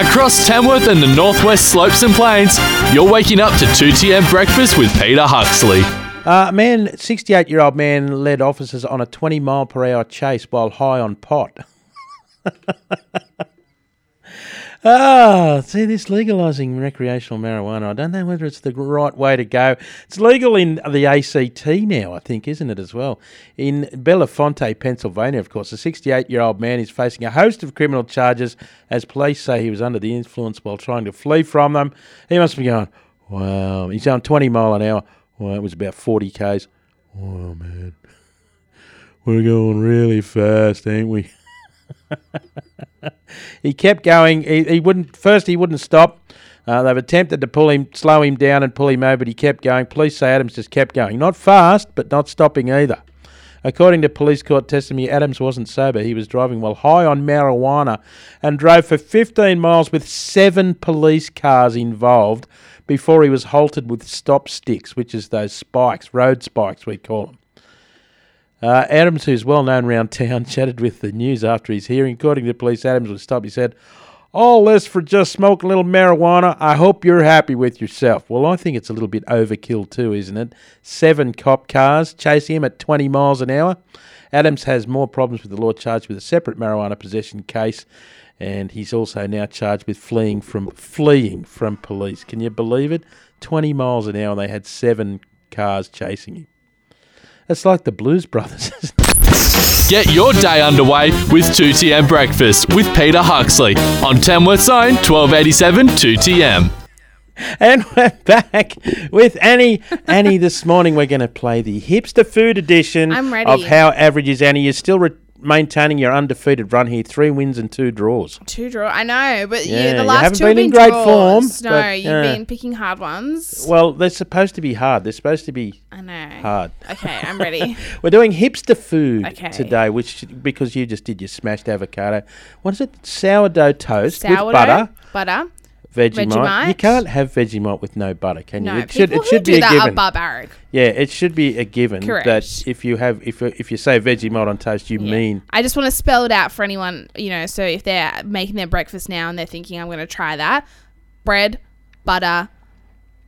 Across Tamworth and the Northwest Slopes and Plains, you're waking up to 2TM Breakfast with Peter Huxley. Uh, man, 68 year old man, led officers on a 20 mile per hour chase while high on pot. Ah, see this legalising recreational marijuana. I don't know whether it's the right way to go. It's legal in the ACT now, I think, isn't it as well? In Bellefonte, Pennsylvania, of course, a 68 year old man is facing a host of criminal charges as police say he was under the influence while trying to flee from them. He must be going, wow. He's on 20 mile an hour. Well, it was about 40 k's. Oh man, we're going really fast, ain't we? He kept going. He, he wouldn't. First, he wouldn't stop. Uh, they've attempted to pull him, slow him down, and pull him over, but he kept going. Police say Adams just kept going, not fast, but not stopping either. According to police court testimony, Adams wasn't sober. He was driving while high on marijuana and drove for 15 miles with seven police cars involved before he was halted with stop sticks, which is those spikes, road spikes, we call them. Uh, Adams, who's well known around town, chatted with the news after his hearing. According to police, Adams was stopped. He said, All this for just smoking a little marijuana. I hope you're happy with yourself. Well, I think it's a little bit overkill, too, isn't it? Seven cop cars chasing him at 20 miles an hour. Adams has more problems with the law, charged with a separate marijuana possession case, and he's also now charged with fleeing from fleeing from police. Can you believe it? 20 miles an hour, and they had seven cars chasing him. It's like the Blues Brothers. Get your day underway with 2TM Breakfast with Peter Huxley on Tamworth's own 1287 2TM. and we're back with Annie. Annie, this morning we're going to play the hipster food edition I'm ready. of How Average is Annie. You're still re- maintaining your undefeated run here, three wins and two draws. Two draw. I know, but Yeah, you, you the last haven't two have been in great draws. form, No, but, you've been picking hard ones. Well, they're supposed to be hard. They're supposed to be I know. hard. Okay, I'm ready. We're doing hipster food Okay. today, which because you just did your smashed avocado. What is it? Sourdough toast Sourdough, with butter, butter. Vegemite. You can't have Vegemite with no butter, can you? No, it should it should who be do a that given. are barbaric. Yeah, it should be a given that if you have if if you say Vegemite on toast, you Yeah. mean I just want to spell it out for anyone, you know, so if they're making their breakfast now and they're thinking, I'm going to try that bread, butter,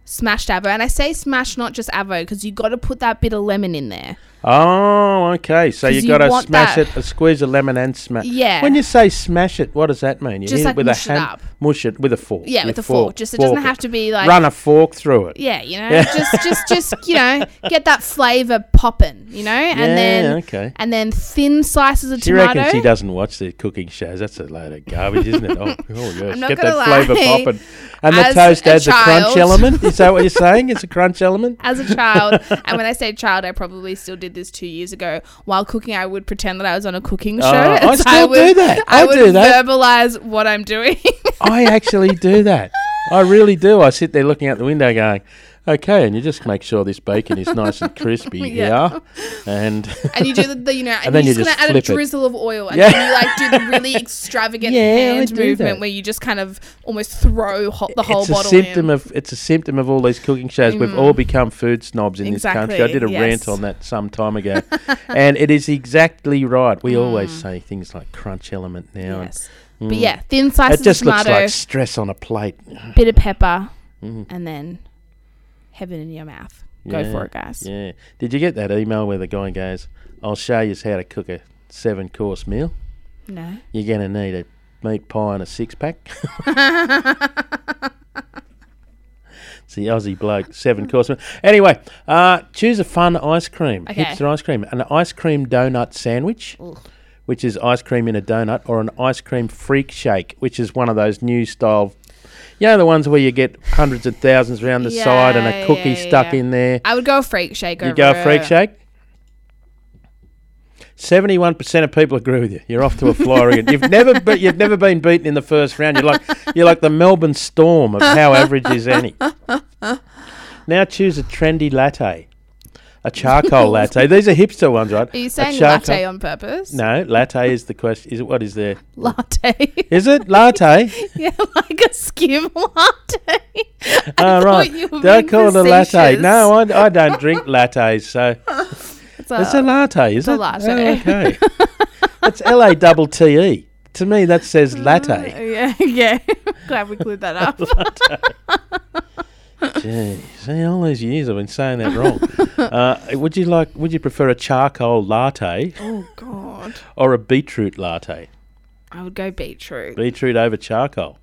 smashed avo. And I say smashed, not just avo, because you got to put that bit of lemon in there. Oh, okay. So you got to smash that- it, a squeeze of lemon and smash. Yeah. When you say smash it, what does that mean? You Just like it with mush a it hand, up. mush it with a fork. Yeah, You with a fork. Just it doesn't have to be like run a fork through it. Yeah, you know, just just just you know, get that flavor popping, you know, and Yeah, then okay. and then thin slices of She tomato. reckons she doesn't watch the cooking shows. That's a load of garbage, isn't it? Oh, oh yes. not Get that flavour popping. And the toast a adds a crunch element. Is that what you're saying? It's a crunch element? As a child, and when I say child, I probably still did this two years ago. While cooking, I would pretend that I was on a cooking uh, show. Oh, I still would, do that. I would do that. verbalize what I'm doing. I actually do that. I really do. I sit there looking out the window going, okay, and you just make sure this bacon is nice and crispy Yeah. here. And and you do the, the you know, and, then you're just just gonna add a flip it. drizzle of oil, and Yeah. then you like do the really extravagant Yeah, hand movement that. where you just kind of almost throw hot, the whole it's a symptom in. of it's a symptom of all these cooking shows. We've all become food snobs in this country. I Mm. Did a rant on that some time ago, and it is exactly right. We always Mm. say things like crunch element now, yes. But yeah, thin and slices it just of looks like stress on a plate. bit of pepper, Mm-hmm. and then heaven in your mouth. Go for it, guys. Yeah. Did you get that email where the guy goes, "I'll show you how to cook a seven course meal. No. You're gonna need a meat pie and a six pack." It's the Aussie bloke, seven course meal. Anyway, uh, choose a fun ice cream, Okay. hipster ice cream, an ice cream donut sandwich, which is ice cream in a donut, or an ice cream freak shake, which is one of those new style. You know the ones where you get hundreds of thousands around the side and a cookie yeah, stuck yeah. in there. I would go a freak shake You over go freak it. shake. Seventy-one percent of people agree with you. You're off to a flyer again. You've never, be, you've never been beaten in the first round. You're like, you're like the Melbourne Storm of how average is Annie. Now choose a trendy latte, a charcoal latte. These are hipster ones, right? Are you saying latte on purpose? No, latte is the question. Is it what is there? Latte. Is it latte? yeah, like a skim latte. I Oh, right. you were Don't call it a latte. No, I, I don't drink lattes, so It's a, it's a latte, is it? latte. Oh, okay. it's L A double T E. To me, that says latte. Mm, yeah, yeah. Glad we cleared that up. Gee, see, all these years I've been saying that wrong. uh, would you like? Would you prefer a charcoal latte oh God. or a beetroot latte? I would go beetroot. Beetroot over charcoal.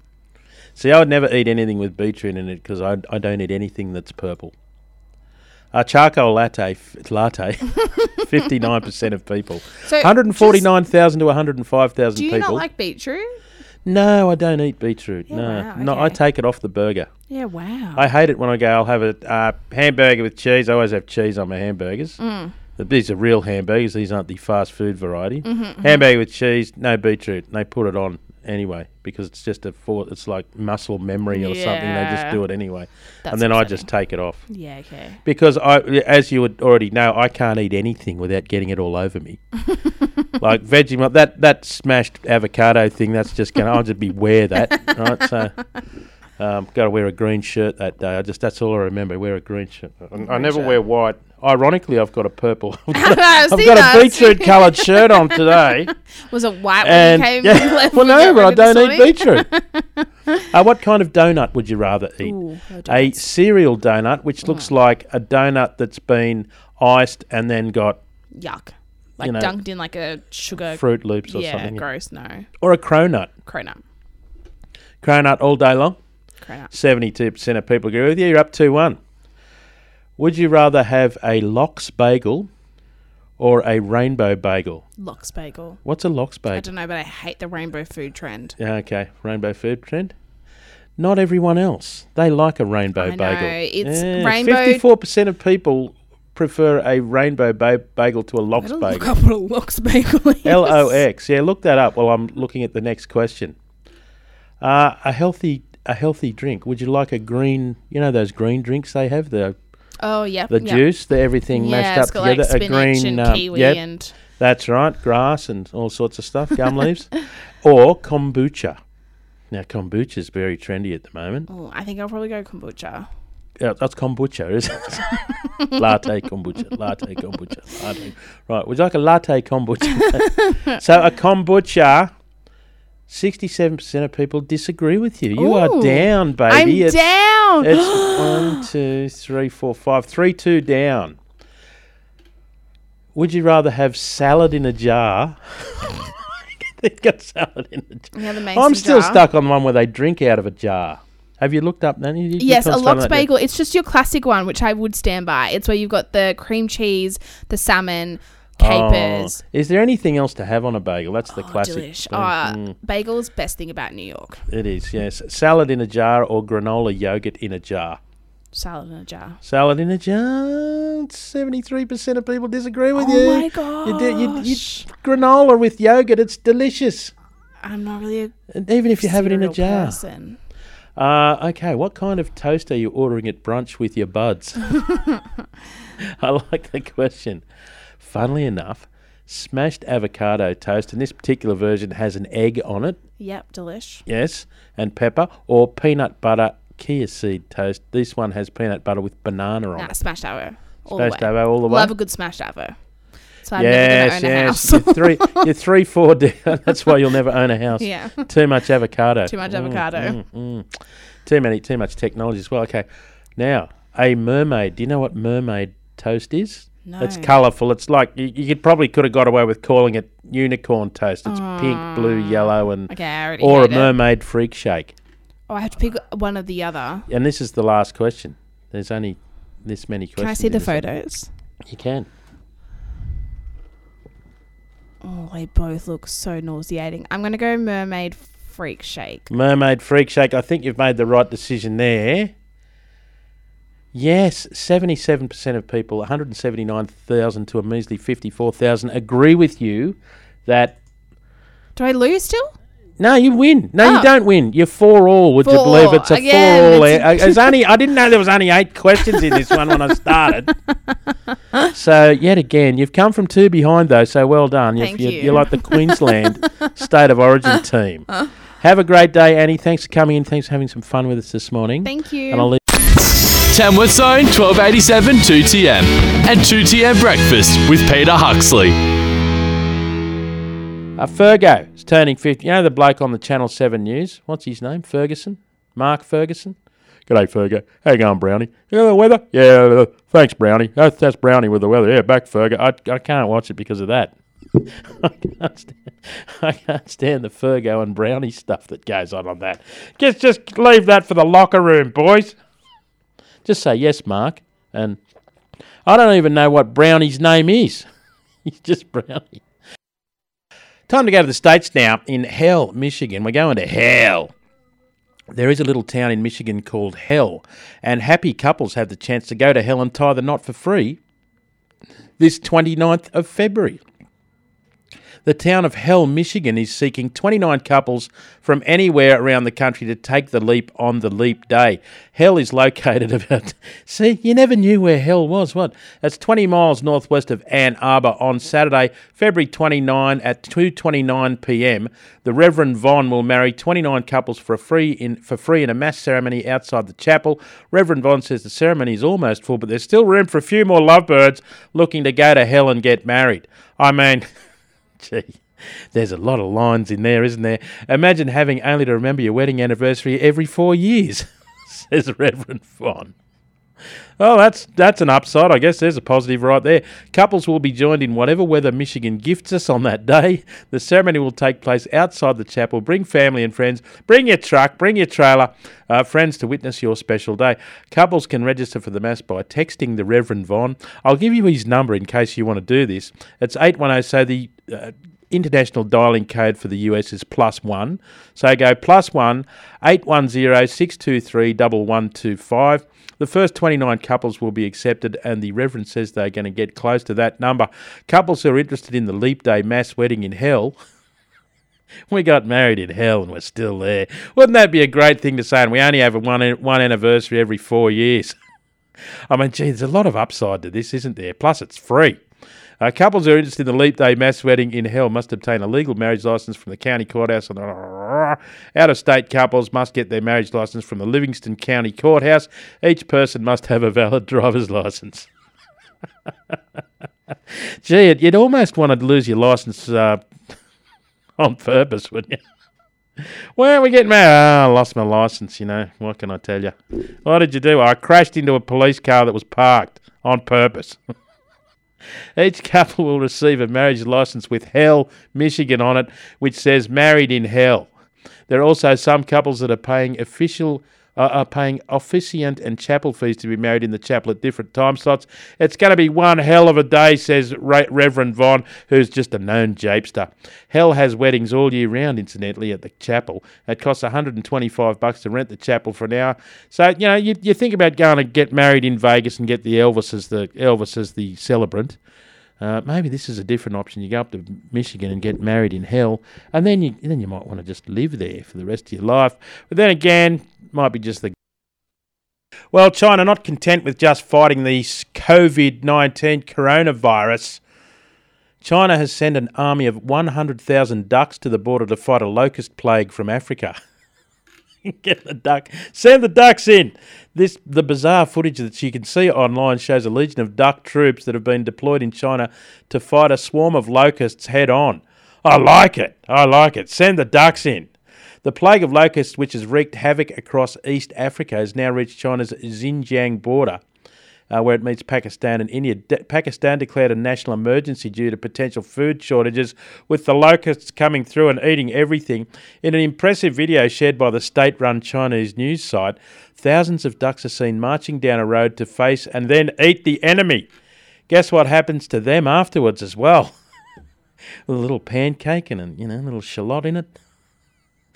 See, I would never eat anything with beetroot in it because I, I don't eat anything that's purple. A charcoal latte, f- latte, fifty nine percent of people, So one hundred forty nine thousand to one hundred and five thousand. Do you people. not like beetroot? no, I don't eat beetroot. Yeah, no, wow, no, I take it off the burger. Yeah. Wow. I hate it when I go. I'll have a uh, hamburger with cheese. I always have cheese on my hamburgers. Mm. These are real hamburgers. These aren't the fast food variety. Mm-hmm, Hamburger with cheese, no beetroot. They put it on anyway because it's just a for, It's like muscle memory or something. They just do it anyway, That's and then I just take it off Yeah. Okay. because I, as you would already know, I can't eat anything without getting it all over me. like veggie, that that smashed avocado thing. That's just gonna. I'll just beware that right. So. Um, got to wear a green shirt that day. I just that's all I remember. Wear a green shirt. I, I never shirt. wear white. Ironically, I've got a purple. I've got, I've I've got that, beetroot coloured shirt on today, Was it white and when you came? yeah, well, no, but I don't eat beetroot. uh, what kind of donut would you rather eat? Ooh, a cereal donut, which looks like a donut that's been iced and then got Yuck. Like know, dunked in like a sugar. Froot Loops or yeah. something, Gross. No. or a cronut. Cronut. Cronut all day long. Seventy-two percent of people agree with you. You're up two one. Would you rather have a lox bagel or a rainbow bagel? Lox bagel. What's a lox bagel? I don't know, but I hate the rainbow food trend. Yeah, okay, rainbow food trend. Not everyone else. They like a rainbow I know, bagel. it's rainbow- Fifty-four percent of people prefer a rainbow ba- bagel to a lox I look bagel. up what a Lox bagel is. L O X. Yeah, look that up while I'm looking at the next question. Uh, a healthy a healthy drink. Would you like a green? You know those green drinks they have the Oh, yeah. the yeah. juice, the everything Yeah, mashed up together. like a green. and um, kiwi yep, and that's right. Grass and all sorts of stuff. Gum leaves, or kombucha. Now kombucha is very trendy at the moment. oh, I think I'll probably go kombucha. Yeah, that's kombucha, isn't it? latte kombucha, latte kombucha, latte. Right, would you like a latte kombucha? so a kombucha, sixty-seven percent of people disagree with you. You are down, baby. I'm it's, down. It's one, two, three, four, five, three, two down. Would you rather have salad in a jar? They've got salad in a jar. yeah, the I'm still jar. stuck on one where they drink out of a jar. Have you looked up that? Yes, a lox bagel. It's just your classic one, which I would stand by. It's where you've got the cream cheese, the salmon, capers. Oh. Is there anything else to have on a bagel? That's the Oh, classic. delish. Uh, Mm, Bagels, best thing about New York. it is, yes. Salad in a jar or granola yogurt in a jar. Salad in a jar. Salad in a jar. Seventy-three percent of people disagree with oh you. Oh my gosh. You you, you, granola with yogurt, it's delicious. I'm not really a even if you have it in a jar. person. Uh, okay, what kind of toast are you ordering at brunch with your buds? I like the question. Funnily enough, smashed avocado toast, and this particular version has an egg on it, Yep, delish. yes, and pepper, or peanut butter chia seed toast. This one has peanut butter with banana on Nah, it. smashed avo. All Smashed the way. avo all the way. Love a good smashed avo. So I'm yes, never own a yes. house. you're three, you're three, four down. That's why you'll never own a house. yeah. Too much avocado. Too much Mm, avocado. mm, mm. Too many, too much technology as well. Okay, now a mermaid. Do you know what mermaid toast is? No. It's colourful. It's like you, you could probably could have got away with calling it unicorn toast. It's pink, blue, ah. yellow, and Okay, or a hate it. mermaid freak shake. Oh, I have to pick one or the other. And this is the last question. There's only this many questions. Can I see the photos? You can. Oh, they both look so nauseating. I'm going to go mermaid freak shake. Mermaid freak shake. I think you've made the right decision there. Yes, seventy-seven percent of people, one hundred seventy-nine thousand to a measly fifty-four thousand, agree with you that Do I lose still? no, you win. No, you Oh. don't win. You're four all. Would you Four believe it's a again, four all? it's- only. I didn't know there was only eight questions in this one when I started. So yet again, you've come from two behind though. So well done. Thank you're, you. you're like the Queensland state of origin team. Have a great day, Annie. Thanks for coming in. Thanks for having some fun with us this morning. Thank you. Tamworth Zone 1287 2TM and 2TM Breakfast with Peter Huxley. Uh, Fergo is turning 50. You know the bloke on the Channel 7 News? What's his name? Ferguson? Mark Ferguson? G'day, Fergo. How you going, Brownie? You know the weather? Yeah, thanks, Brownie. That's, that's Brownie with the weather. Yeah, back, Fergo. I, I can't watch it because of that. I, can't stand, I can't stand the Fergo and Brownie stuff that goes on on that. Just, just leave that for the locker room, boys. Just say yes, Mark. And I don't even know what Brownie's name is. He's just Brownie. Time to go to the States now in Hell, Michigan. We're going to Hell. There is a little town in Michigan called Hell, and happy couples have the chance to go to Hell and tie the knot for free this 29th of February. The town of Hell, Michigan is seeking 29 couples from anywhere around the country to take the leap on the leap day. Hell is located about. See, you never knew where Hell was. What? That's 20 miles northwest of Ann Arbor on Saturday, February 29 at 2:29 p.m. The Reverend Vaughn will marry 29 couples for free in for free in a mass ceremony outside the chapel. Reverend Vaughn says the ceremony is almost full, but there's still room for a few more lovebirds looking to go to Hell and get married. I mean. Gee, there's a lot of lines in there, isn't there? Imagine having only to remember your wedding anniversary every four years, says Reverend Vaughn. Oh, that's that's an upside. I guess there's a positive right there. Couples will be joined in whatever weather Michigan gifts us on that day. The ceremony will take place outside the chapel. Bring family and friends. Bring your truck. Bring your trailer. Uh, friends to witness your special day. Couples can register for the mass by texting the Reverend Vaughn. I'll give you his number in case you want to do this. It's eight one zero. So the uh, international dialing code for the US is plus one. So go plus one eight one zero six two three double one two five. The first 29 couples will be accepted, and the Reverend says they're going to get close to that number. Couples who are interested in the Leap Day mass wedding in hell. we got married in hell and we're still there. Wouldn't that be a great thing to say? And we only have one, one anniversary every four years. I mean, gee, there's a lot of upside to this, isn't there? Plus, it's free. Uh, couples who are interested in the Leap Day mass wedding in hell must obtain a legal marriage license from the county courthouse. Out of state couples must get their marriage license from the Livingston County Courthouse. Each person must have a valid driver's license. Gee, you'd almost want to lose your license uh, on purpose, wouldn't you? Where are we getting married? Oh, I lost my license, you know. What can I tell you? What did you do? I crashed into a police car that was parked on purpose. Each couple will receive a marriage license with Hell, Michigan on it, which says married in hell. There are also some couples that are paying official uh, are paying officiant and chapel fees to be married in the chapel at different time slots. It's going to be one hell of a day, says Re- Reverend Vaughn, who's just a known japester. Hell has weddings all year round, incidentally, at the chapel. It costs 125 bucks to rent the chapel for an hour. So you know, you, you think about going to get married in Vegas and get the Elvis as the Elvis as the celebrant. Uh, maybe this is a different option. You go up to Michigan and get married in hell, and then you then you might want to just live there for the rest of your life. But then again, might be just the well, China not content with just fighting the COVID nineteen coronavirus. China has sent an army of 100,000 ducks to the border to fight a locust plague from Africa. Get the duck. Send the ducks in. This the bizarre footage that you can see online shows a legion of duck troops that have been deployed in China to fight a swarm of locusts head on. I like it. I like it. Send the ducks in. The plague of locusts, which has wreaked havoc across East Africa, has now reached China's Xinjiang border, uh, where it meets Pakistan and India. De- Pakistan declared a national emergency due to potential food shortages, with the locusts coming through and eating everything. In an impressive video shared by the state run Chinese news site, thousands of ducks are seen marching down a road to face and then eat the enemy. Guess what happens to them afterwards as well? A little pancake and a you know, little shallot in it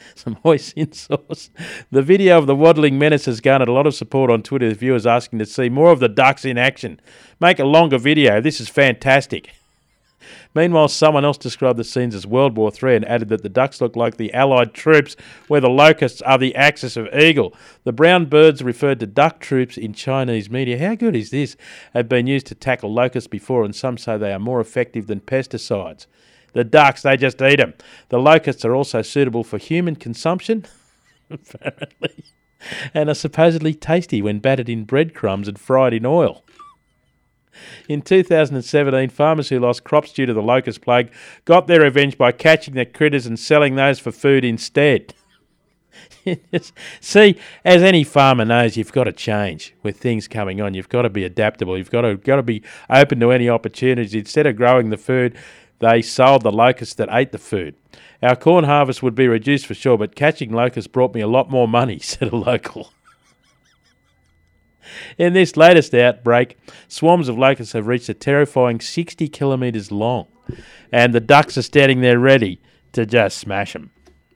some hoisin sauce. The video of the waddling menace has garnered a lot of support on Twitter. Viewers asking to see more of the ducks in action. Make a longer video. This is fantastic. Meanwhile, someone else described the scenes as World War III and added that the ducks look like the Allied troops, where the locusts are the axis of eagle. The brown birds referred to duck troops in Chinese media. How good is this? Have been used to tackle locusts before, and some say they are more effective than pesticides. The ducks, they just eat them. The locusts are also suitable for human consumption, apparently, and are supposedly tasty when battered in breadcrumbs and fried in oil. In 2017, farmers who lost crops due to the locust plague got their revenge by catching the critters and selling those for food instead. See, as any farmer knows, you've got to change with things coming on. You've got to be adaptable. You've got to got to be open to any opportunities. Instead of growing the food, they sold the locusts that ate the food. Our corn harvest would be reduced for sure, but catching locusts brought me a lot more money," said a local. In this latest outbreak, swarms of locusts have reached a terrifying 60 kilometres long, and the ducks are standing there ready to just smash them.